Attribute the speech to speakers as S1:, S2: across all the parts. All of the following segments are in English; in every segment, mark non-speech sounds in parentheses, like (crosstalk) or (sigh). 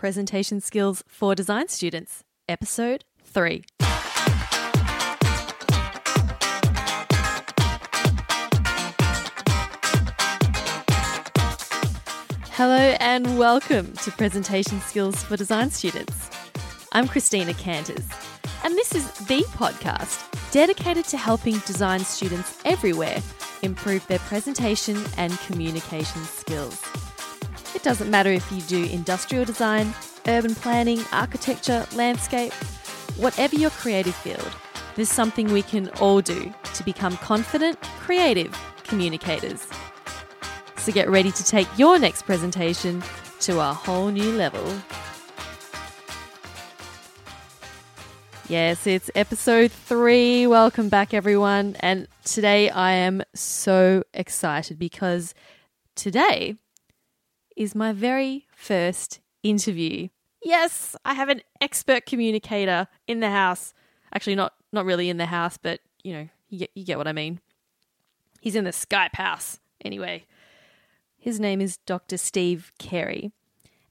S1: Presentation Skills for Design Students, Episode 3. Hello and welcome to Presentation Skills for Design Students. I'm Christina Canters, and this is the podcast dedicated to helping design students everywhere improve their presentation and communication skills. It doesn't matter if you do industrial design, urban planning, architecture, landscape, whatever your creative field, there's something we can all do to become confident, creative communicators. So get ready to take your next presentation to a whole new level. Yes, it's episode three. Welcome back, everyone. And today I am so excited because today is my very first interview. Yes, I have an expert communicator in the house. Actually, not not really in the house, but you know, you get, you get what I mean. He's in the Skype house. Anyway, his name is Dr. Steve Carey,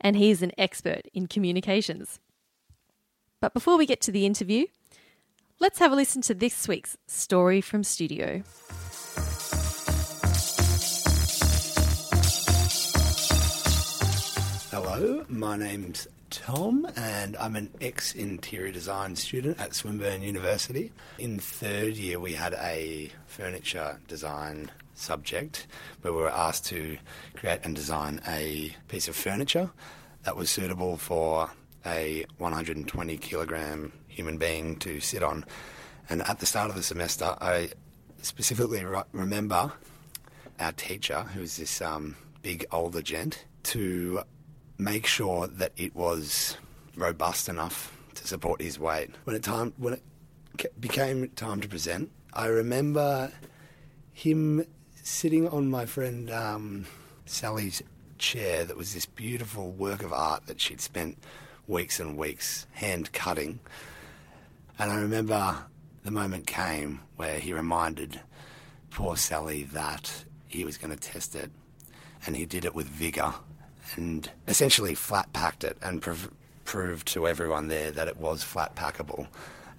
S1: and he's an expert in communications. But before we get to the interview, let's have a listen to this week's story from studio.
S2: Hello, my name's Tom, and I'm an ex interior design student at Swinburne University. In third year, we had a furniture design subject where we were asked to create and design a piece of furniture that was suitable for a 120 kilogram human being to sit on. And at the start of the semester, I specifically re- remember our teacher, who's this um, big older gent, to make sure that it was robust enough to support his weight. When it time when it became time to present, I remember him sitting on my friend um, Sally's chair that was this beautiful work of art that she'd spent weeks and weeks hand cutting. And I remember the moment came where he reminded poor Sally that he was going to test it. And he did it with vigour and essentially flat packed it and prov- proved to everyone there that it was flat packable.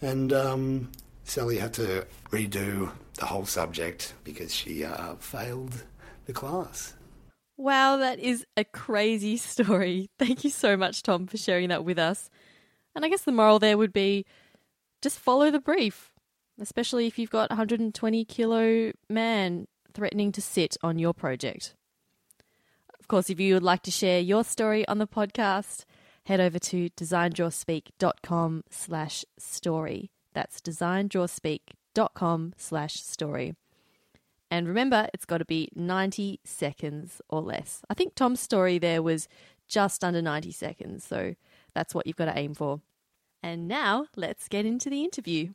S2: And um, Sally had to redo the whole subject because she uh, failed the class.
S1: Wow, that is a crazy story. Thank you so much, Tom, for sharing that with us. And I guess the moral there would be just follow the brief, especially if you've got a 120 kilo man threatening to sit on your project. Course, if you would like to share your story on the podcast, head over to designdrawspeak.com slash story. That's designdrawspeak.com slash story. And remember, it's got to be 90 seconds or less. I think Tom's story there was just under 90 seconds, so that's what you've got to aim for. And now let's get into the interview.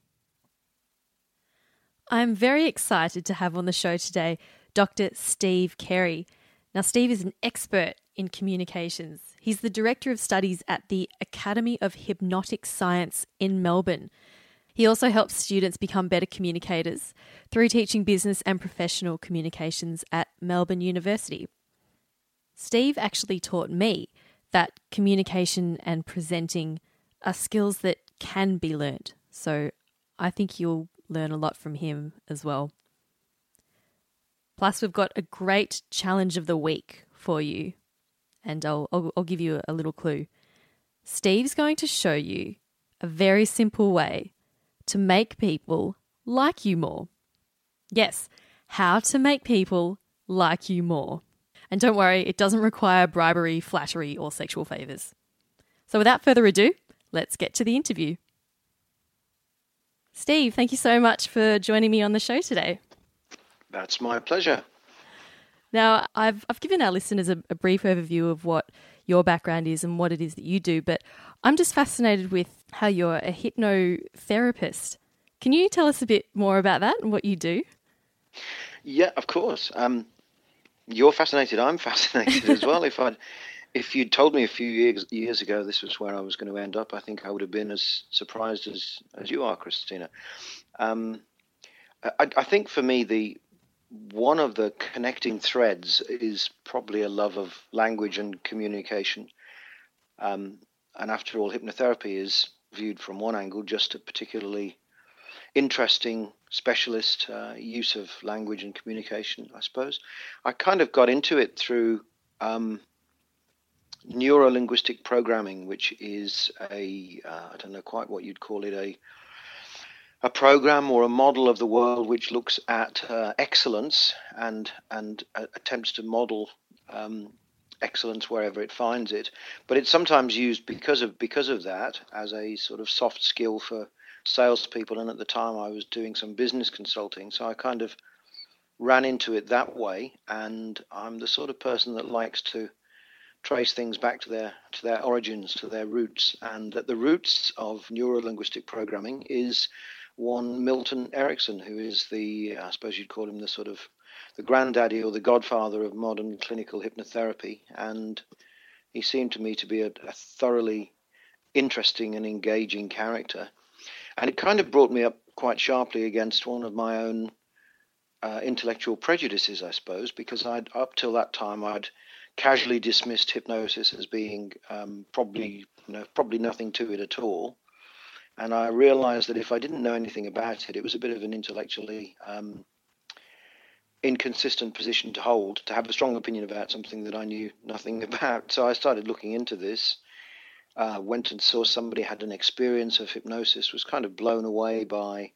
S1: I'm very excited to have on the show today Dr. Steve Carey. Now, Steve is an expert in communications. He's the Director of Studies at the Academy of Hypnotic Science in Melbourne. He also helps students become better communicators through teaching business and professional communications at Melbourne University. Steve actually taught me that communication and presenting are skills that can be learnt. So I think you'll learn a lot from him as well. Plus, we've got a great challenge of the week for you, and I'll, I'll, I'll give you a little clue. Steve's going to show you a very simple way to make people like you more. Yes, how to make people like you more. And don't worry, it doesn't require bribery, flattery, or sexual favours. So without further ado, let's get to the interview. Steve, thank you so much for joining me on the show today.
S3: That's my pleasure.
S1: Now, I've, I've given our listeners a, a brief overview of what your background is and what it is that you do, but I'm just fascinated with how you're a hypnotherapist. Can you tell us a bit more about that and what you do?
S3: Yeah, of course. Um, you're fascinated. I'm (laughs) fascinated as well. If I'd if you'd told me a few years, years ago this was where I was going to end up, I think I would have been as surprised as as you are, Christina. Um, I, I think for me the one of the connecting threads is probably a love of language and communication. Um, and after all, hypnotherapy is viewed from one angle just a particularly interesting specialist uh, use of language and communication, I suppose. I kind of got into it through um, neuro linguistic programming, which is a uh, I don't know quite what you'd call it a a program or a model of the world which looks at uh, excellence and and uh, attempts to model um, excellence wherever it finds it. But it's sometimes used because of because of that as a sort of soft skill for salespeople. And at the time, I was doing some business consulting, so I kind of ran into it that way. And I'm the sort of person that likes to trace things back to their to their origins, to their roots, and that the roots of neuro-linguistic programming is one Milton Erickson, who is the I suppose you'd call him the sort of the granddaddy or the godfather of modern clinical hypnotherapy, and he seemed to me to be a, a thoroughly interesting and engaging character. And it kind of brought me up quite sharply against one of my own uh, intellectual prejudices, I suppose, because I'd up till that time I'd casually dismissed hypnosis as being um, probably you know probably nothing to it at all. And I realized that if I didn't know anything about it, it was a bit of an intellectually um, inconsistent position to hold, to have a strong opinion about something that I knew nothing (laughs) about. So I started looking into this. Uh, went and saw somebody had an experience of hypnosis, was kind of blown away by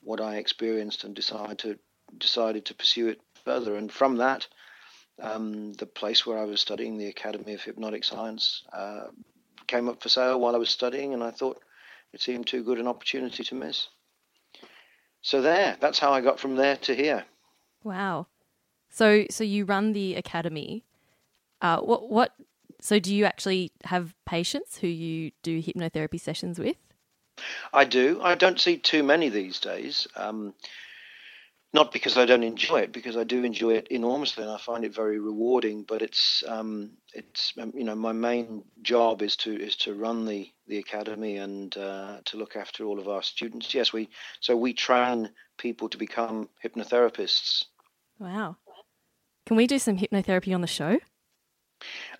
S3: what I experienced, and decided to decided to pursue it further. And from that, um, the place where I was studying, the Academy of Hypnotic Science, uh, came up for sale while I was studying, and I thought it seemed too good an opportunity to miss. So there, that's how I got from there to here.
S1: Wow. So so you run the academy. Uh, what what? So do you actually have patients who you do hypnotherapy sessions with?
S3: I do. I don't see too many these days. Um, not because I don't enjoy it, because I do enjoy it enormously, and I find it very rewarding. But it's um, it's um, you know my main job is to is to run the the academy and uh, to look after all of our students. Yes, we so we train people to become hypnotherapists.
S1: Wow, can we do some hypnotherapy on the show?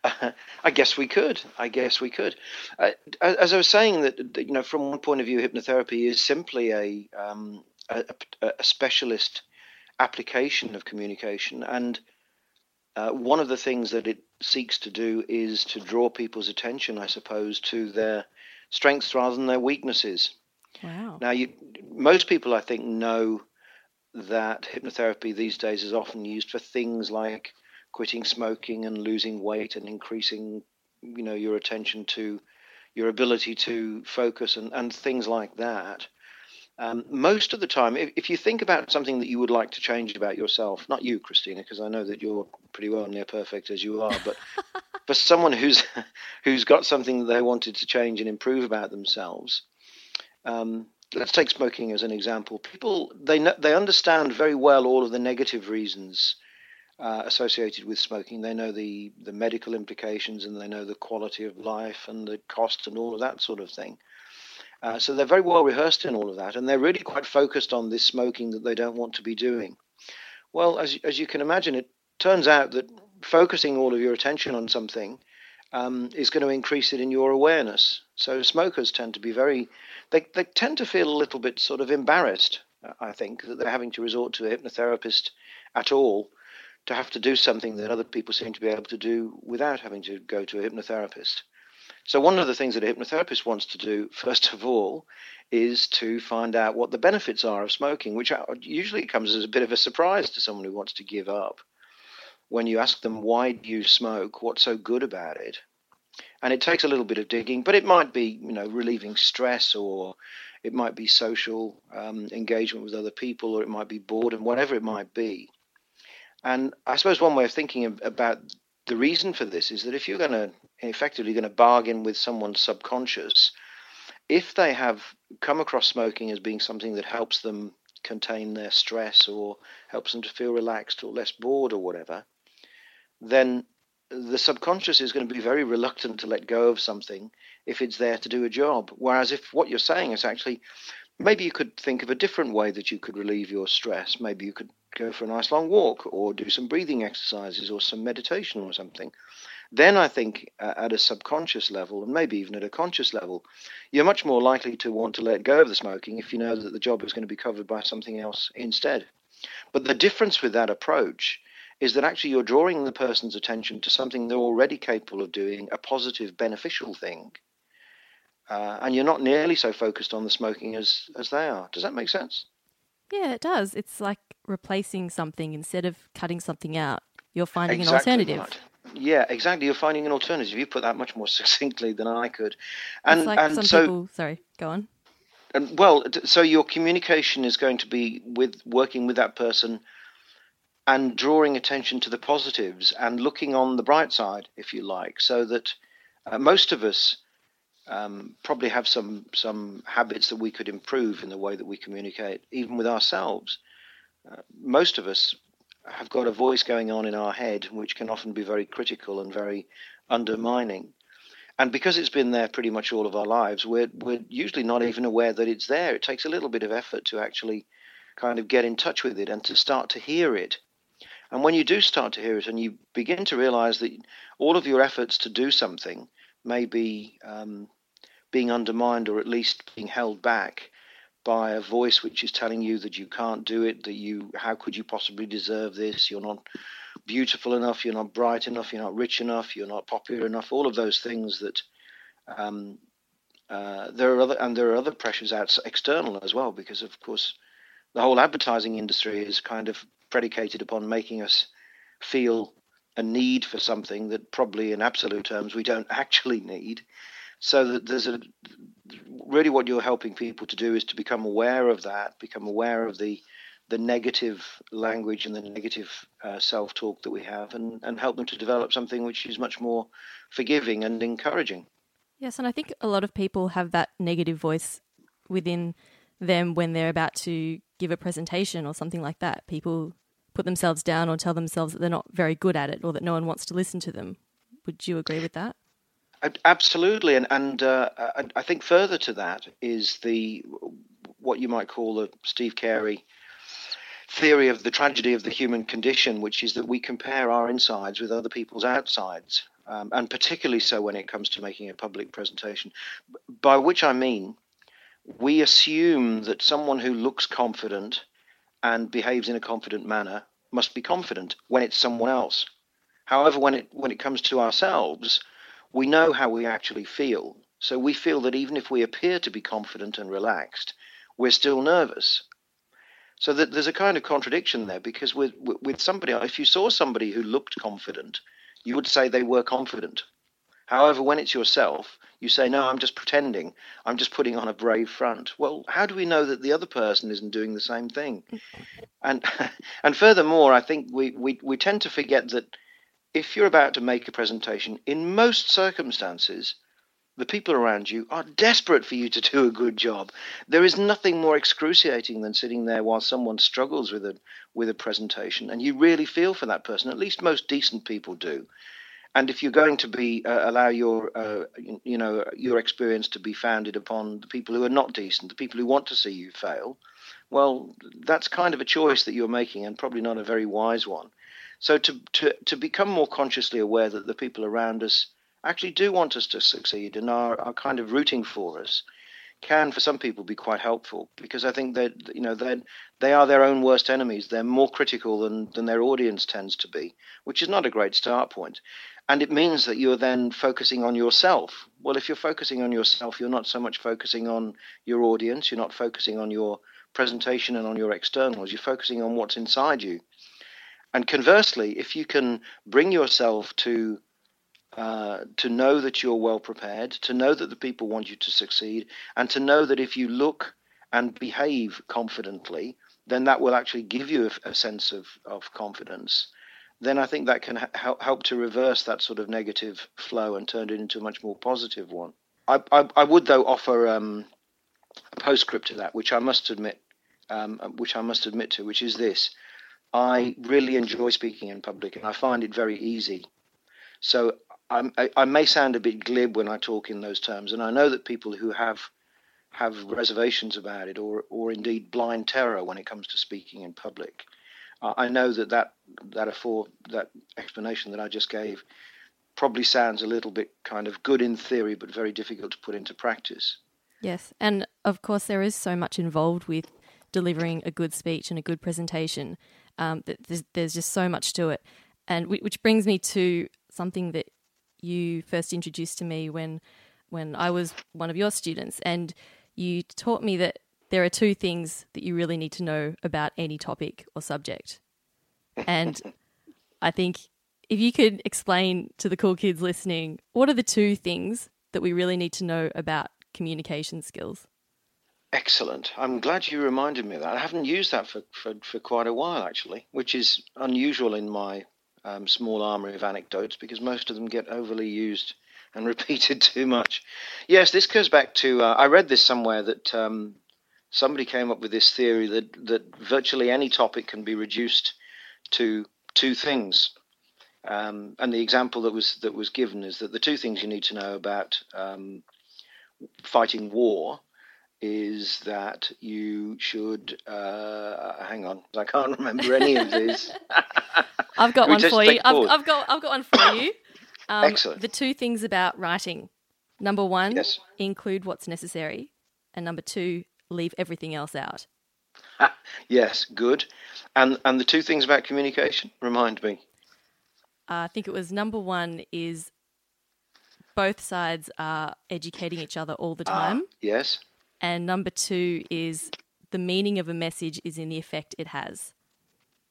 S3: Uh, (laughs) I guess we could. I guess we could. Uh, as I was saying, that, that, you know, from one point of view, hypnotherapy is simply a um, a, a, specialist application of communication. And uh, one of the things that it seeks to do is to draw people's attention, I suppose, to their strengths rather than their weaknesses.
S1: Wow.
S3: Now, you, most people, I think, know that hypnotherapy these days is often used for things like quitting smoking and losing weight and increasing, you know, your attention to your ability to focus and, and things like that. Um, most of the time, if, if, you think about something that you would like to change about yourself, not you, Christina, because I know that you're pretty well near perfect as you are, but (laughs) for someone who's (laughs) who's got something that they wanted to change and improve about themselves, um, let's take smoking as an example. People they they understand very well all of the negative reasons uh, associated with smoking. They know the the medical implications and they know the quality of life and the cost and all of that sort of thing. Uh, so they're very well rehearsed in all of that, and they're really quite focused on this smoking that they don't want to be doing. Well, as as you can imagine, it turns out that focusing all of your attention on something um, is going to increase it in your awareness. So smokers tend to be very, they they tend to feel a little bit sort of embarrassed. I think that they're having to resort to a hypnotherapist at all to have to do something that other people seem to be able to do without having to go to a hypnotherapist. So, one of the things that a hypnotherapist wants to do, (laughs) first of all, is to find out what the benefits are of smoking, which usually comes as a bit of a surprise to someone who wants to give up. When you ask them, why do you smoke? What's so good about it? And it takes a little bit of digging, but it might be, you know, relieving stress or it might be social um, engagement with other people or it might be boredom, whatever it might be. And I suppose one way of thinking about the reason for this is that if you're going to effectively going to bargain with someone's subconscious, if they have come across smoking as being something that helps them contain their stress or helps them to feel relaxed or less bored or whatever, then the subconscious is going to be very reluctant to let go of something if it's there to do a job. Whereas if what you're saying is actually, maybe you could think of a different way that you could relieve your stress. Maybe you could go for a nice long walk or do some breathing exercises or some meditation or something then I think uh, at a subconscious level, and maybe even at a conscious level, you're much more likely to want to let go of the smoking if you know that the job is going to be covered by something else instead. But the difference with that approach is that actually you're drawing the person's attention to something they're already capable of doing, a positive, beneficial thing. Uh, and you're not nearly so focused on the smoking as, as they are. Does that make sense?
S1: Yeah, it does. It's like replacing something instead of cutting something out. You're finding exactly an alternative. Right.
S3: Yeah, exactly. You're finding an alternative. You put that much more (laughs) succinctly than I could. And,
S1: like
S3: and so,
S1: people. Sorry, go on.
S3: And well, so your communication is going to be with working with that person and drawing attention to the positives and looking on the bright side, if you like, so that uh, most of us um, probably have some some habits that we could improve in the way that we communicate, even with ourselves. Uh, most of us have got a voice going on in our head, which can often be very critical and very undermining. And because it's been there pretty much all of our lives, we're we're usually not even aware that it's there. It takes a little bit of effort to actually kind of get in touch with it and to start to hear it. And when you do start to hear it and you begin to realize that all of your efforts to do something may be um, being undermined or at least being held back by a voice which is telling you that you can't do it, that you, how could you possibly deserve this? You're not beautiful enough, you're not bright enough, you're not rich enough, you're not popular enough. All of those things that um, uh, there are other, and there are other pressures out external as well, because of course the whole advertising industry is kind of predicated upon making us feel a need for something that probably in absolute terms we don't (laughs) actually need so that there's a really what you're helping people to do is to become aware of that, become aware of the the negative language and the negative uh, self-talk that we have, and and help them to develop something which is much more forgiving and encouraging.
S1: Yes, and I think a lot of people have that negative voice within them when they're about to give a presentation or something like that. People put themselves down or tell themselves that they're not very good at it or that no one wants to listen to them. Would you agree with that?
S3: Absolutely, and and uh, I think further to that is the what you might call the Steve Carey theory of the tragedy of the human condition, which is that we compare our insides with other people's outsides, um, and particularly so when it comes to making a public presentation. By which I mean, we assume that someone who looks confident and behaves in a confident manner must be confident when it's someone else. However, when it when it comes to ourselves we know how we actually feel. So we feel that even if we appear to be confident and relaxed, we're still nervous. So that there's a kind of contradiction there because with with somebody, if you saw somebody who looked confident, you would say they were confident. However, when it's yourself, you say, "No, I'm just pretending. I'm just putting on a brave front." Well, how do we know that the other person isn't doing the same thing? And (laughs) and furthermore, I think we we, we tend to forget that if you're about to make a presentation, in most circumstances, the people around you are desperate for you to do a good job. There is nothing more excruciating than sitting there while someone struggles with a with a presentation, and you really feel for that person. At least most decent people do. And if you're going to be uh, allow your uh, you know your experience to be founded upon the people who are not decent, the people who want to see you fail, well, that's kind of a choice that you're making, and probably not a very wise one. So to, to, to become more consciously aware that the people around us actually do want us to succeed and are, are kind of rooting for us can for some people be quite helpful because I think that you know they they are their own worst enemies. They're more critical than than their audience tends to be, which is not a great start point. And it means that you're then focusing on yourself. Well, if you're focusing on yourself, you're not so much focusing on your audience. You're not focusing on your presentation and on your externals. You're focusing on what's inside you. And conversely, if you can bring yourself to uh, to know that you're well prepared, to know that the people want you to succeed, and to know that if you look and behave confidently, then that will actually give you a, a sense of, of confidence. Then I think that can ha- help to reverse that sort of negative flow and turn it into a much more positive one. I, I, I would, though, offer um, a postscript to that, which I must admit, um, which I must admit to, which is this: I really enjoy speaking in public and I find it very easy. So I, I may sound a bit glib when I talk in those terms, and I know that people who have have reservations about it, or or indeed blind terror when it comes to speaking in public. Uh, I know that that that afore that explanation that I just gave probably sounds a little bit kind of good in theory, but very difficult to put into practice.
S1: Yes, and of course, there is so much involved with delivering a good speech and a good presentation. Um, there's, there's just so much to it, and which brings me to something that you first introduced to me when when I was one of your students, and you taught me that there are two things that you really need to know about any topic or subject. And (laughs) I think if you could explain to the cool kids listening, what are the two things that we really need to know about communication skills?
S3: Excellent. I'm glad you reminded me of that. I haven't used that for, for, for quite a while, actually, which is unusual in my um, small armory of anecdotes because most of them get overly used and (laughs) repeated too much. Yes, this goes back to uh, I read this somewhere that um, somebody came up with this theory that that virtually any topic can be reduced to two things. Um, and the example that was that was given is that the two things you need to know about um, fighting war is that you should uh, hang on. I can't remember any of these. (laughs)
S1: I've got one for you. I've, I've, got I've got one for you. (coughs)
S3: Um, Excellent.
S1: The two things about writing. Number one,
S3: yes.
S1: include what's necessary, and number two, leave everything else out. (laughs)
S3: yes, good. And and the two things about communication. Remind me.
S1: Uh, I think it was number one is both sides are educating each other all the ah, time.
S3: yes.
S1: And number two is the meaning of a message is in the effect it has.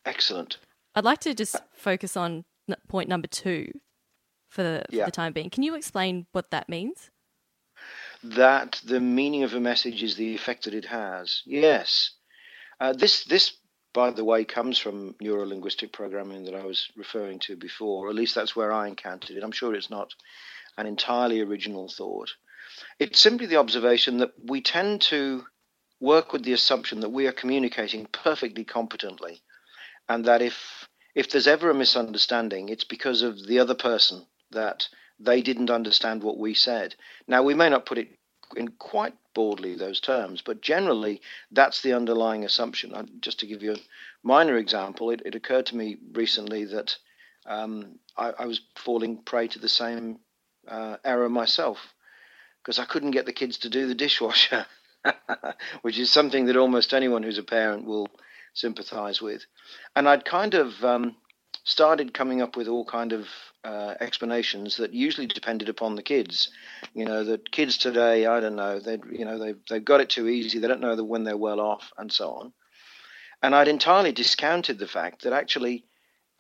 S3: Excellent.
S1: I'd like to just focus on point number two for the, for the time being. Can you explain what that means?
S3: That the meaning of a message is the effect that it has. Yes. Uh, this, this, by the way, comes from neuro linguistic programming that I was referring to before, or at least that's where I encountered it. I'm sure it's not an entirely original thought. It's simply the observation that we tend to work with the assumption that we are communicating perfectly competently, and that if if there's ever a misunderstanding, it's because of the other person that they didn't understand what we said. Now we may not put it in quite broadly those terms, but generally that's the underlying assumption. Just to give you a minor example, it, it occurred to me recently that um, I, I, was falling prey to the same uh, error myself because I couldn't get the kids to do the dishwasher, (laughs) which is something that almost anyone who's a parent will sympathize with. And I'd kind of um, started coming up with all kind of uh, explanations that usually depended upon the kids. You know, that kids today, I don't know, they you know they've they've got it too easy. They don't know when they're well off, and so on. And I'd entirely discounted the fact that actually,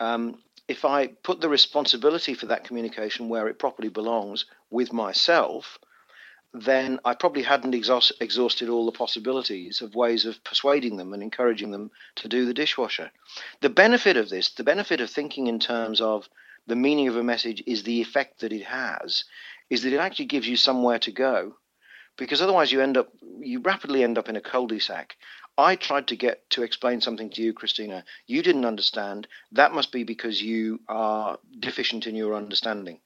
S3: um, if I put the responsibility for that communication where it properly belongs with myself, then I probably hadn't exhaust, exhausted all the possibilities of ways of persuading them and encouraging them to do the dishwasher. The benefit of this, the benefit of thinking in terms of the meaning of a message is the effect that it has, is that it actually gives you somewhere to go. Because otherwise, you end up, you rapidly end up in a cul-de-sac. I tried to get to explain something to you, Christina. You didn't understand. That must be because you are deficient in your understanding.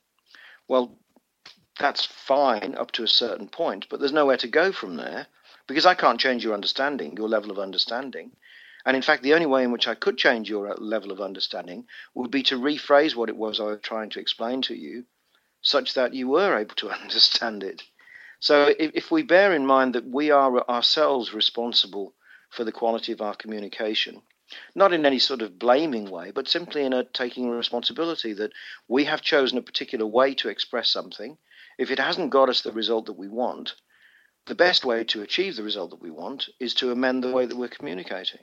S3: Well, that's fine up to a certain point, but there's nowhere to go from there because I can't change your understanding, your level of understanding. And in fact, the only way in which I could change your uh, level of understanding would be to rephrase what it was I was trying to explain to you such that you were able to (laughs) understand it. So if, if we bear in mind that we are ourselves responsible for the quality of our communication, not in any sort of blaming way, but simply in a taking responsibility that we have chosen a particular way to express something if it hasn't got us the result that we want, the best way to achieve the result that we want is to amend the way that we're communicating.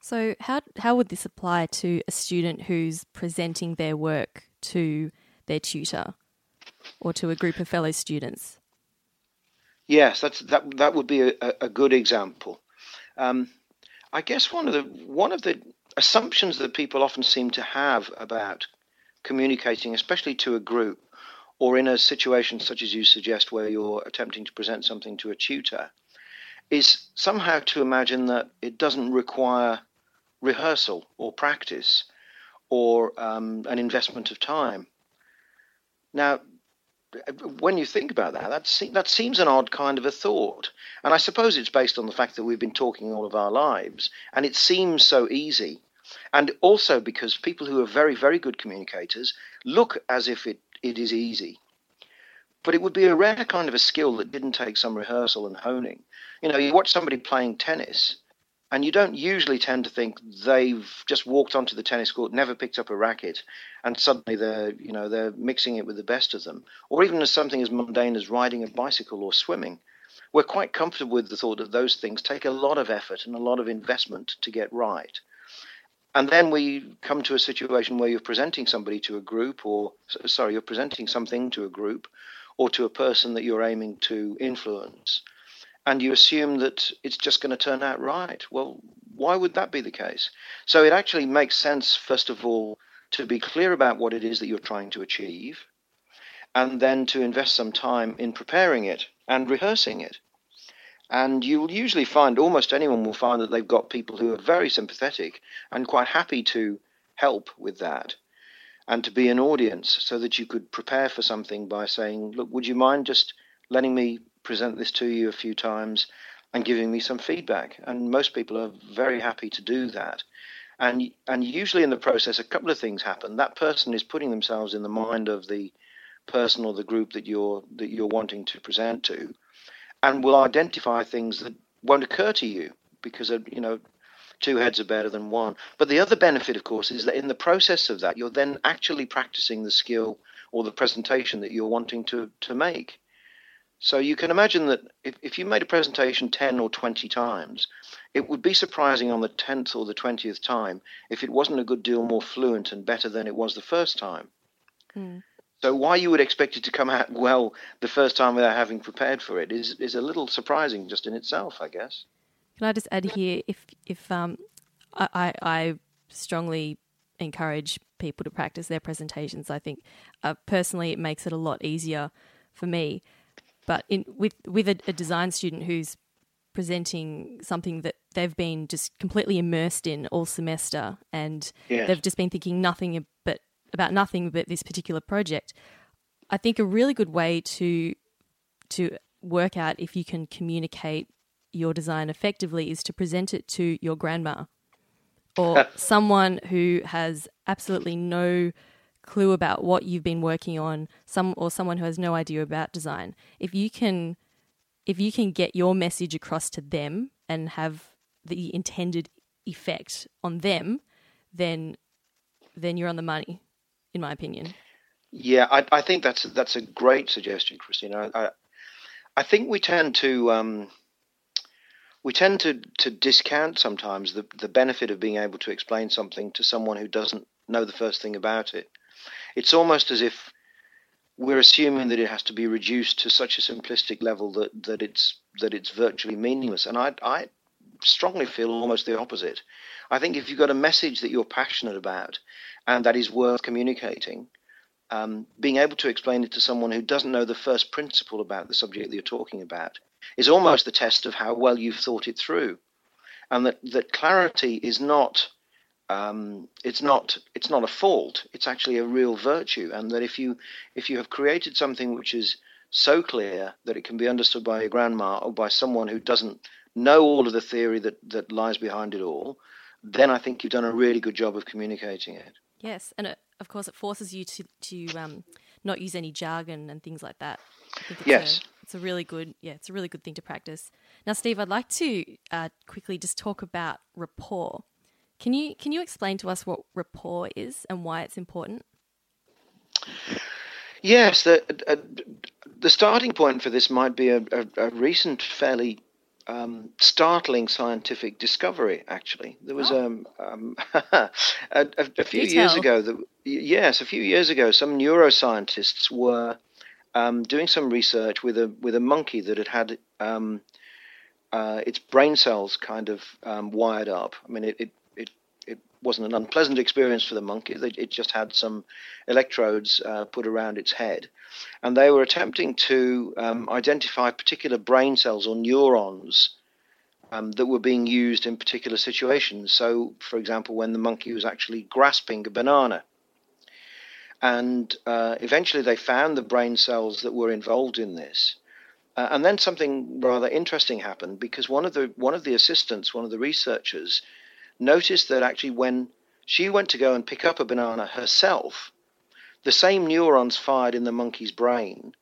S1: So, how, how would this apply to a student who's presenting their work to their tutor or to a group of fellow students?
S3: Yes, that's, that, that would be a, a good example. Um, I guess one of the one of the assumptions that people often seem to have about communicating, especially to a group, or in a situation such as you suggest where you're attempting to present something to a tutor, is somehow to imagine that it doesn't require rehearsal or practice or um, an investment of time. Now, when you think about that, that, se- that seems an odd kind of a thought. And I suppose it's based on the fact that we've been talking all of our lives, and it seems so easy. And also because people who are very, very good communicators look as if it, it is easy. But it would be a rare kind of a skill that didn't take some rehearsal and honing. You know, you watch somebody playing tennis, and you don't usually tend to think they've just walked onto the tennis court, never picked up a racket, and suddenly they're, you know, they're mixing it with the best of them. Or even as something as mundane as riding a bicycle or swimming. We're quite comfortable with the thought that those things take a lot of effort and a lot of investment to get right. And then we come to a situation where you're presenting somebody to a group, or sorry, you're presenting something to a group or to a person that you're aiming to influence, and you assume that it's just going to turn out right. Well, why would that be the case? So it actually makes sense, first of all, to be clear about what it is that you're trying to achieve, and then to invest some time in preparing it and rehearsing it. And you'll usually find, almost anyone will find that they've got people who are very sympathetic and quite happy to help with that and to be an audience so that you could prepare for something by saying, Look, would you mind just letting me present this to you a few times and giving me some feedback? And most people are very happy to do that. And, and usually in the process, a couple of things happen. That person is putting themselves in the mind of the person or the group that you're that you're wanting to present to, and will identify things that won't occur to you because you know two heads are better than one. But the other benefit, of course, is that in the process of that, you're then actually practicing the skill or the presentation that you're wanting to, to make. So you can imagine that if, if you made a presentation 10 or 20 times, it would be surprising on the 10th or the 20th time if it wasn't a good deal more fluent and better than it was the first time. Mm. So why you would expect it to come out (laughs) well the first time without having prepared for it is is a little surprising just in itself, I guess.
S1: Can I just add here if if um I I strongly encourage people to practice their presentations. I think uh, personally it makes it a lot easier for me. But in with with a, a design student who's presenting something that they've been just completely immersed in all semester and yes. they've just been thinking nothing but about nothing but this particular project. I think a really good way to to work out if you can communicate your design effectively is to present it to your grandma or (laughs) someone who has absolutely no clue about what you've been working on some or someone who has no idea about design if you can if you can get your message across to them and have the intended effect on them then then you're on the money in my opinion.
S3: Yeah, I, I think that's that's a great suggestion, Christina. I, I think we tend to um, we tend to, to discount sometimes the, the benefit of being able to explain something to someone who doesn't know the first thing about it. It's almost as if we're assuming that it has to be reduced to such a simplistic level that, that it's that it's virtually meaningless. And I I strongly feel almost the opposite. I think if you've got a message that you're passionate about and that is worth communicating, um, being able to explain it to someone who doesn't know the first principle about the subject that you're talking about is almost the test of how well you've thought it through, and that that clarity is not. Um, it's not it's not a fault it's actually a real virtue and that if you if you have created something which is so clear that it can be understood by your grandma or by someone who doesn't know all of the theory that, that lies behind it all, then I think you've done a really good job of communicating it.
S1: Yes, and it, of course it forces you to to um, not use any jargon and things like that.
S3: it's yes,
S1: a, it's a really good yeah, it's a really good thing to practice. Now, Steve, I'd like to uh, quickly just talk about rapport. Can you can you explain to us what rapport is and why it's important?
S3: Yes, the uh, the starting point for this might be a, a, a recent, fairly um, startling scientific discovery. Actually, there was oh. um, um, (laughs) a, a, few Detail. years ago. That, yes, a few years ago, some neuroscientists were um, doing some research with a with a monkey that had had um, uh, its brain cells kind of um, wired up. I mean, it, it wasn't an unpleasant experience for the monkey. It just had some electrodes uh, put around its head. And they were attempting to um, identify particular brain cells or neurons um, that were being used in particular situations. So, for example, when the monkey was actually grasping a banana. And uh, eventually they found the brain cells that were involved in this. Uh, and then something rather interesting happened because one of the one of the assistants, one of the researchers, noticed that actually when she went to go and pick up a banana herself, the same neurons fired in the monkey's brain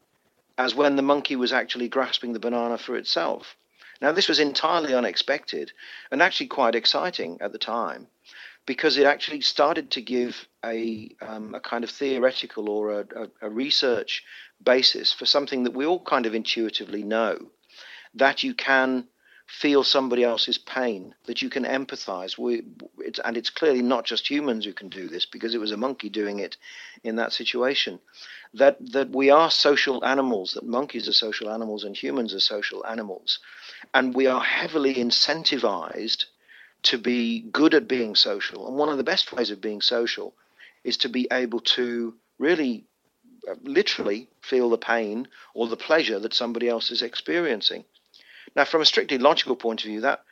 S3: as when the monkey was actually grasping the banana for itself. Now, this was entirely unexpected and actually quite exciting at the time because it actually started to give a, um, a kind of theoretical or a, a, a research basis for something that we all kind of intuitively know that you can feel somebody else's pain, that you can empathize. We, it's, and it's clearly not just humans who can do this because it was a monkey doing it in that situation. That, that we are social animals, that monkeys are social animals and humans are social animals. And we are heavily incentivized to be good at being social. And one of the best ways of being social is to be able to really uh, literally feel the pain or the pleasure that somebody else is experiencing. Now, from a strictly logical point of view, that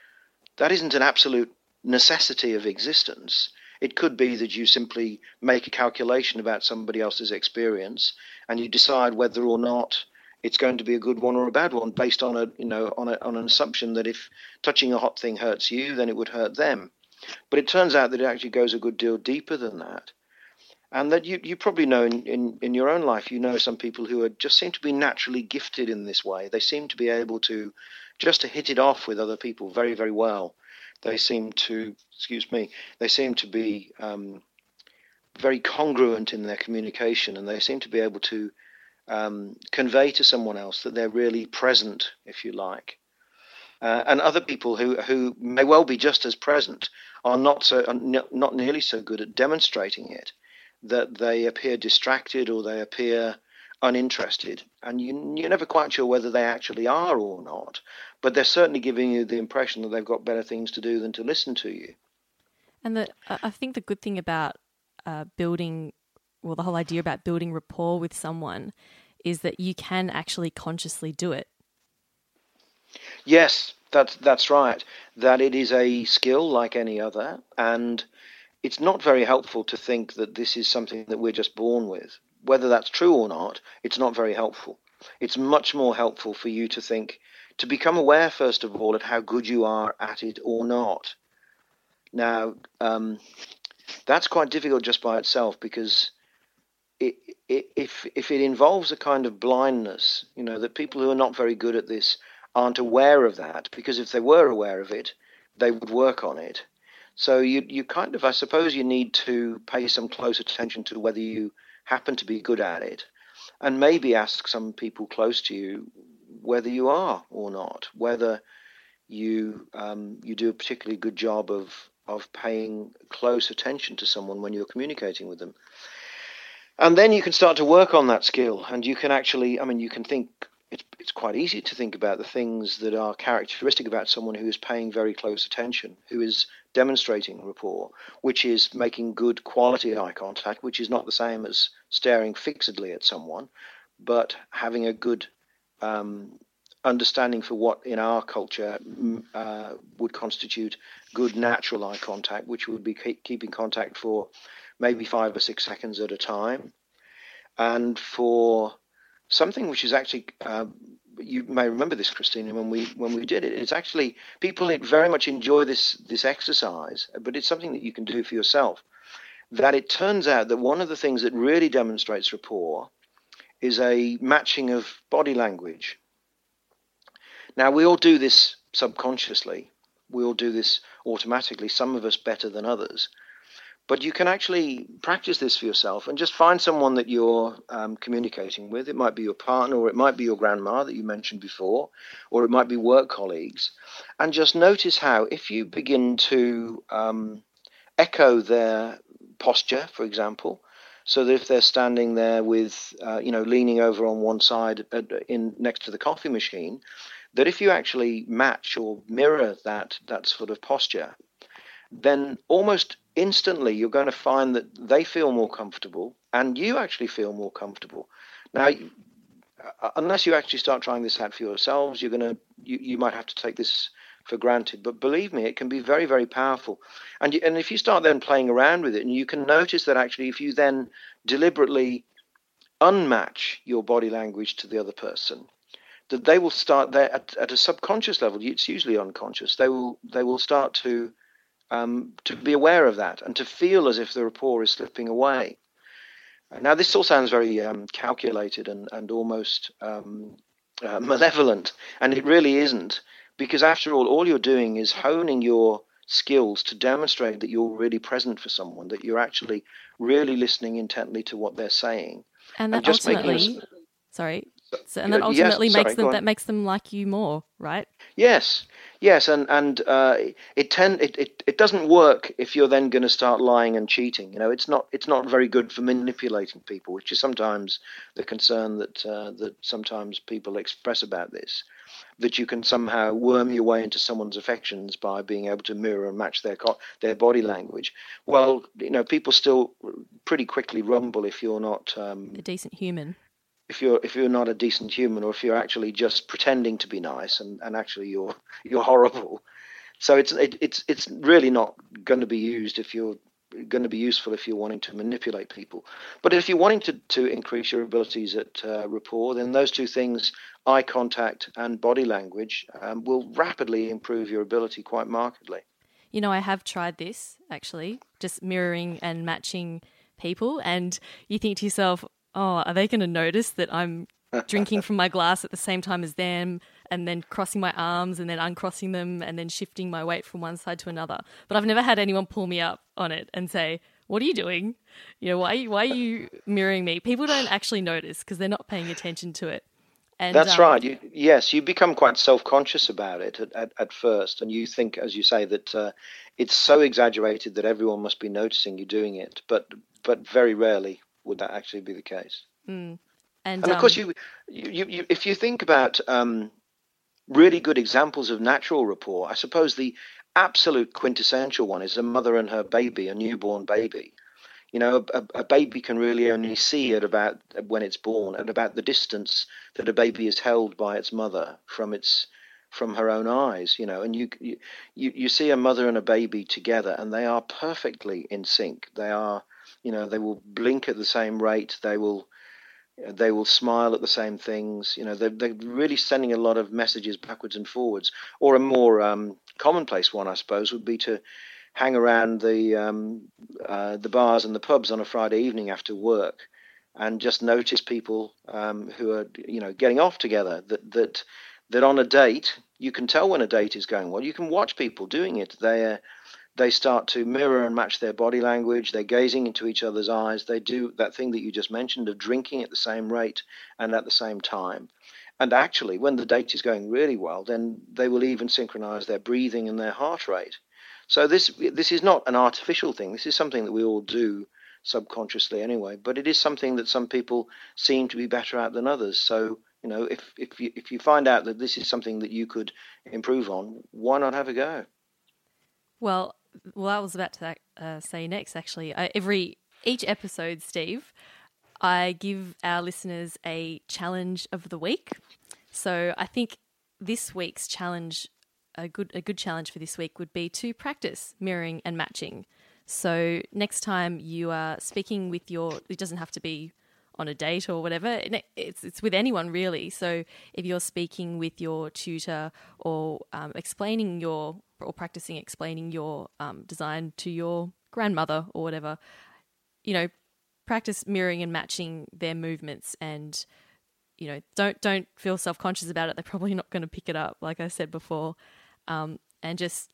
S3: that isn't an absolute necessity of existence. It could be that you simply make a calculation about somebody else's experience and you decide whether or not it's going to be a good one or a bad one based on a you know on a, on an assumption that if touching a hot thing hurts you, then it would hurt them. But it turns out that it actually goes a good deal deeper than that. And that you, you probably know in, in, in your own life, you know some people who are just seem to be naturally gifted in this way. They seem to be able to just to hit it off with other people very, very well. They seem to, excuse me, they seem to be um, very congruent in their communication, and they seem to be able to um, convey to someone else that they're really present, if you like. Uh, and other people who who may well be just as present are not so not nearly so good at demonstrating it that they appear distracted or they appear uninterested, and you, you're never quite sure whether they actually are or not. But they're certainly giving you the impression that they've got better things to do than to listen to you.
S1: And the, I think the good thing about uh, building, well, the whole idea about building rapport with someone is that you can actually consciously do it.
S3: Yes, that's that's right. That it is a skill like any other, and it's not very helpful to think that this is something that we're just born with. Whether that's true or not, it's not very helpful. It's much more helpful for you to think, to become aware, first of all, of how good you are at it or not. Now, um, that's quite difficult just by itself because it, it, if if it involves a kind of blindness, you know, that people who are not very good at this aren't aware of that, because if they were aware of it, they would work on it. So you you kind of, I suppose, you need to pay some close attention to whether you happen to be good at it, and maybe ask some people close to you whether you are or not, whether you um, you do a particularly good job of of paying close attention to someone when you're communicating with them. And then you can start to work on that skill, and you can actually, I mean, you can think it's, it's quite easy to think about the things that are characteristic about someone who is paying very close attention, who is demonstrating rapport, which is making good quality eye contact, which is not the same as staring fixedly at someone, but having a good um, understanding for what in our culture uh, would constitute good natural eye contact, which would be keep, keeping contact for maybe five or six seconds at a time. And for something which is actually uh, you may remember this, Christina, when we when we did it. It's actually people very much enjoy this this exercise, but it's something that you can do for yourself. That it turns out that one of the things that really demonstrates rapport is a matching of body language. Now we all do this subconsciously. We all do this automatically. Some of us better than others. But you can actually practice this for yourself and just find someone that you're um, communicating with. It might be your partner, or it might be your grandma that you mentioned before, or it might be work colleagues. And just notice how, if you begin to um, echo their posture, for example, so that if they're standing there with, uh, you know, leaning over on one side in next to the coffee machine, that if you actually match or mirror that that sort of posture, then almost instantly you're going to find that they feel more comfortable and you actually feel more comfortable. Now, uh, unless you actually start trying this out for yourselves, you're going to you, you might have to take this for granted. But believe me, it can be very very powerful. And and if you start then playing around with it, and you can notice that actually if you then deliberately unmatch your body language to the other person, that they will start there at, at a subconscious level. It's usually unconscious. They will they will start to um, to be aware of that and to feel as if the rapport is slipping away. Now, this all sounds very um, calculated and, and almost um, uh, (laughs) malevolent, and it really isn't, because after all, all you're doing is honing your skills to demonstrate that you're really present for someone, that you're actually really listening intently to what they're saying.
S1: And that
S3: And just making
S1: ultimately,
S3: us-
S1: sorry, so, and that
S3: Uh, yes,
S1: ultimately
S3: sorry,
S1: makes them that makes them like you more, right?
S3: Yes, yes, and and uh, it tend it, it, it doesn't work if you're then going to start lying and cheating. You know, it's not it's not very good for manipulating people, which is sometimes the concern that uh, that sometimes people express about this. That you can somehow worm your way into someone's affections by being able to mirror and match their co- their body language. Well, you know, people still pretty quickly rumble if you're not um,
S1: A decent human.
S3: If you're if you're not a decent human or if you're actually just pretending to be nice and, and actually you're (laughs) you're horrible. So it's it, it's it's really not going to be used if you're going to be useful if you're wanting to manipulate people. But if you're wanting to, to increase your abilities at uh, rapport then those two things eye contact and body language um, will rapidly improve your ability quite markedly.
S1: You know, I have tried this actually, just mirroring and matching people, and you think to yourself, "Oh, are they going to notice that I'm drinking from my (laughs) glass at the same time as them, and then crossing my arms, and then uncrossing them, and then shifting my weight from one side to another?" But I've never had anyone pull me up on it and say, "What are you doing? You know, why why are you mirroring me?" People don't actually notice because they're not paying attention to it. And
S3: That's
S1: um,
S3: right. You, yes, you become quite self-conscious about it at, at, at first, and you think, as you say, that uh, it's so exaggerated that everyone must be noticing you doing it. But but very rarely would that actually be the case.
S1: And,
S3: And of course,
S1: um,
S3: you, you, you if you think about um, really good examples of natural rapport, I suppose the absolute quintessential one is a mother and her baby, a newborn baby. You know, a, a baby can really only see at about when it's born, at about the distance that a baby is held by its mother from its from her own eyes. You know, and you you you see a mother and a baby together, and they are perfectly in sync. They are, you know, they will blink at the same rate. They will they will smile at the same things. You know, they're, they're really sending a lot of messages backwards and forwards. Or a more um, commonplace one, I suppose, would be to hang around the um, uh, the bars and the pubs on a Friday evening after work, and just notice people um, who are you know getting off together. That that that on a date you can tell when a date is going well. You can watch people doing it. They uh, they start to mirror and match their body language. They're gazing into each other's eyes. They do that thing that you just mentioned of drinking at the same rate and at the same time. And actually, when the date is going really well, then they will even synchronize their breathing and their heart rate. So this this is not an artificial thing. This is something that we all do subconsciously anyway. But it is something that some people seem to be better at than others. So you know, if if you if you find out that this is something that you could improve on, why not have a go?
S1: Well, well, I was about to uh, say next. Actually, every each episode, Steve, I give our listeners a challenge of the week. So I think this week's challenge, a good a good challenge for this week, would be to practice mirroring and matching. So next time you are speaking with your, it doesn't have to be on a date or whatever. It's it's with anyone really. So if you're speaking with your tutor or um, explaining your or practicing explaining your um, design to your grandmother or whatever, you know, practice mirroring and matching their movements and you know don't don't feel self conscious about it. They're probably not going to pick it up, like I said before, um, and just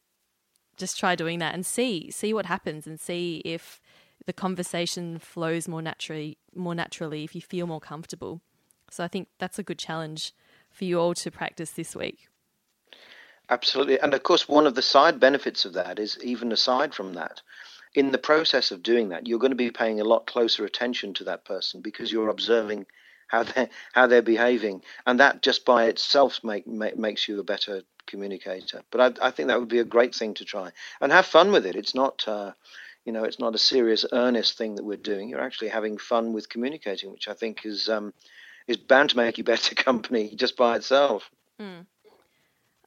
S1: just try doing that and see see what happens and see if the conversation flows more naturally more naturally if you feel more comfortable. So I think that's a good challenge for you all to practice this week.
S3: Absolutely. And of course, one of the side benefits of that is even aside from that, in the process of doing that, you're going to be paying a lot closer attention to that person because you're observing how they how they're behaving, and that just by itself make, make makes you a better communicator. But I, I think that would be a great thing to try and have fun with it. It's not. Uh, you know, it's not a serious, earnest thing that we're doing. You're actually having fun with communicating, which I think is um, is bound to make you better (laughs) company just by itself.
S1: Mm.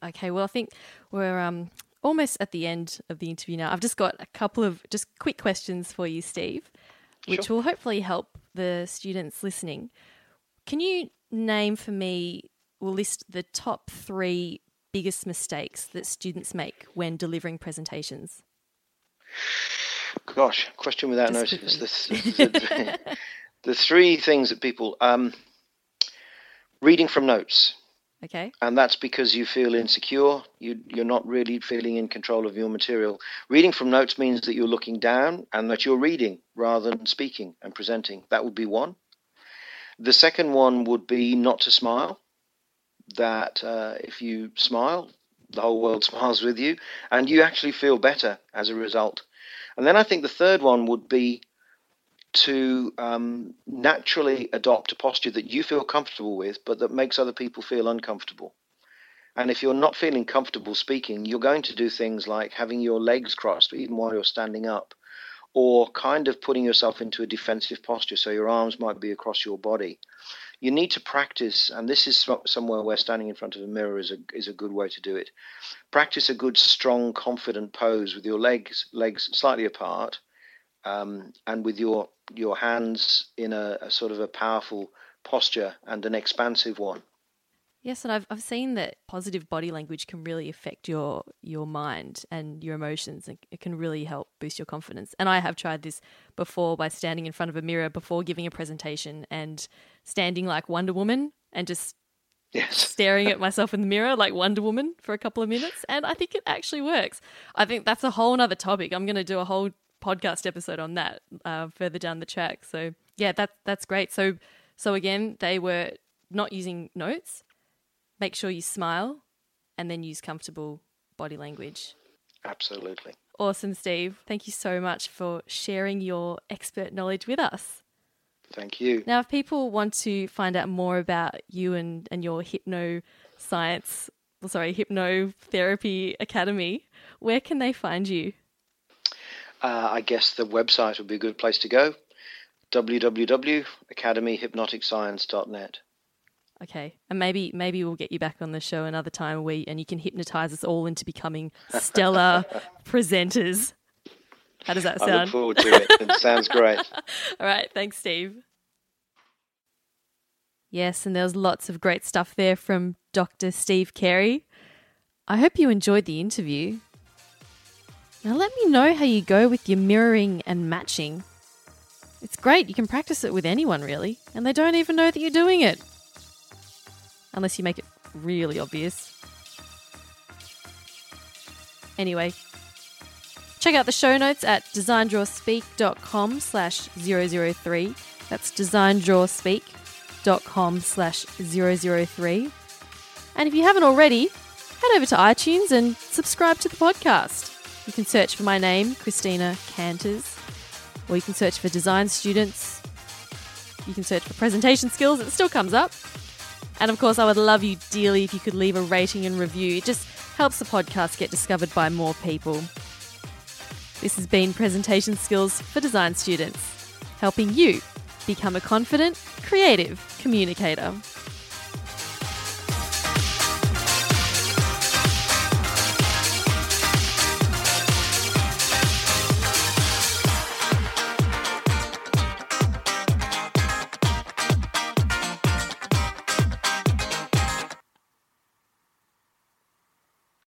S1: Okay, well, I think we're um, almost at the end of the interview now. I've just got a couple of just quick questions for you, Steve, which
S3: Sure.
S1: will hopefully help the students listening. Can you name for me, or list the top three biggest mistakes that students make when delivering presentations?
S3: Gosh, question without notice. (laughs) The, the, the three things that people um, reading from notes,
S1: Okay.
S3: and that's because you feel insecure. You, you're not really feeling in control of your material. Reading from notes means that you're looking down and that you're reading rather than speaking and presenting. That would be one. The second one would be not to smile. That uh, if you smile, the whole world (laughs) smiles with you, and you actually feel better as a result. And then I think the third one would be to um, naturally adopt a posture that you feel comfortable with, but that makes other people feel uncomfortable. And if you're not feeling comfortable speaking, you're going to do things like having your legs crossed, even while you're standing up, or kind of putting yourself into a defensive posture, so your arms might be across your body. You need to practice, and this is somewhere where standing in front of a mirror is a is a good way to do it. Practice a good, strong, confident pose with your legs legs slightly apart, um, and with your your hands in a, a sort of a powerful posture and an expansive one.
S1: Yes, and I've I've seen that positive body language can really affect your your mind and your emotions. and It can really help boost your confidence. And I have tried this before by standing in front of a mirror before giving a presentation and standing like Wonder Woman and just
S3: Yes. (laughs)
S1: staring at myself in the mirror like Wonder Woman for a couple of minutes. And I think it actually works. I think that's a whole nother topic. I'm going to do a whole podcast episode on that uh, further down the track. So yeah, that that's great. So so again, they were not using notes. Make sure you smile, and then use comfortable body language.
S3: Absolutely.
S1: Awesome, Steve. Thank you so much for sharing your expert knowledge with us.
S3: Thank you.
S1: Now, if people want to find out more about you and, and your hypno science, well, sorry, hypnotherapy academy, where can they find you?
S3: Uh, I guess the website would be a good place to go. www.academyhypnoticscience.net.
S1: Okay, and maybe maybe we'll get you back on the show another time where and you can hypnotize us all into becoming stellar (laughs) presenters. How does that sound?
S3: I look forward to it. It sounds great. (laughs)
S1: All right, thanks, Steve. Yes, and there was lots of great stuff there from Dr. Steve Carey. I hope you enjoyed the interview. Now, let me know how you go with your mirroring and matching. It's great, you can practice it with anyone, really, and they don't even know that you're doing it. Unless you make it really obvious. Anyway, check out the show notes at designdrawspeak.com slash 003. That's designdrawspeak.com slash 003. And if you haven't already, head over to iTunes and subscribe to the podcast. You can search for my name, Christina Canters, or you can search for design students. You can search for presentation skills, it still comes up. And of course, I would love you dearly if you could leave a rating and review. It just helps the podcast get discovered by more people. This has been Presentation Skills for Design Students, helping you become a confident, creative communicator.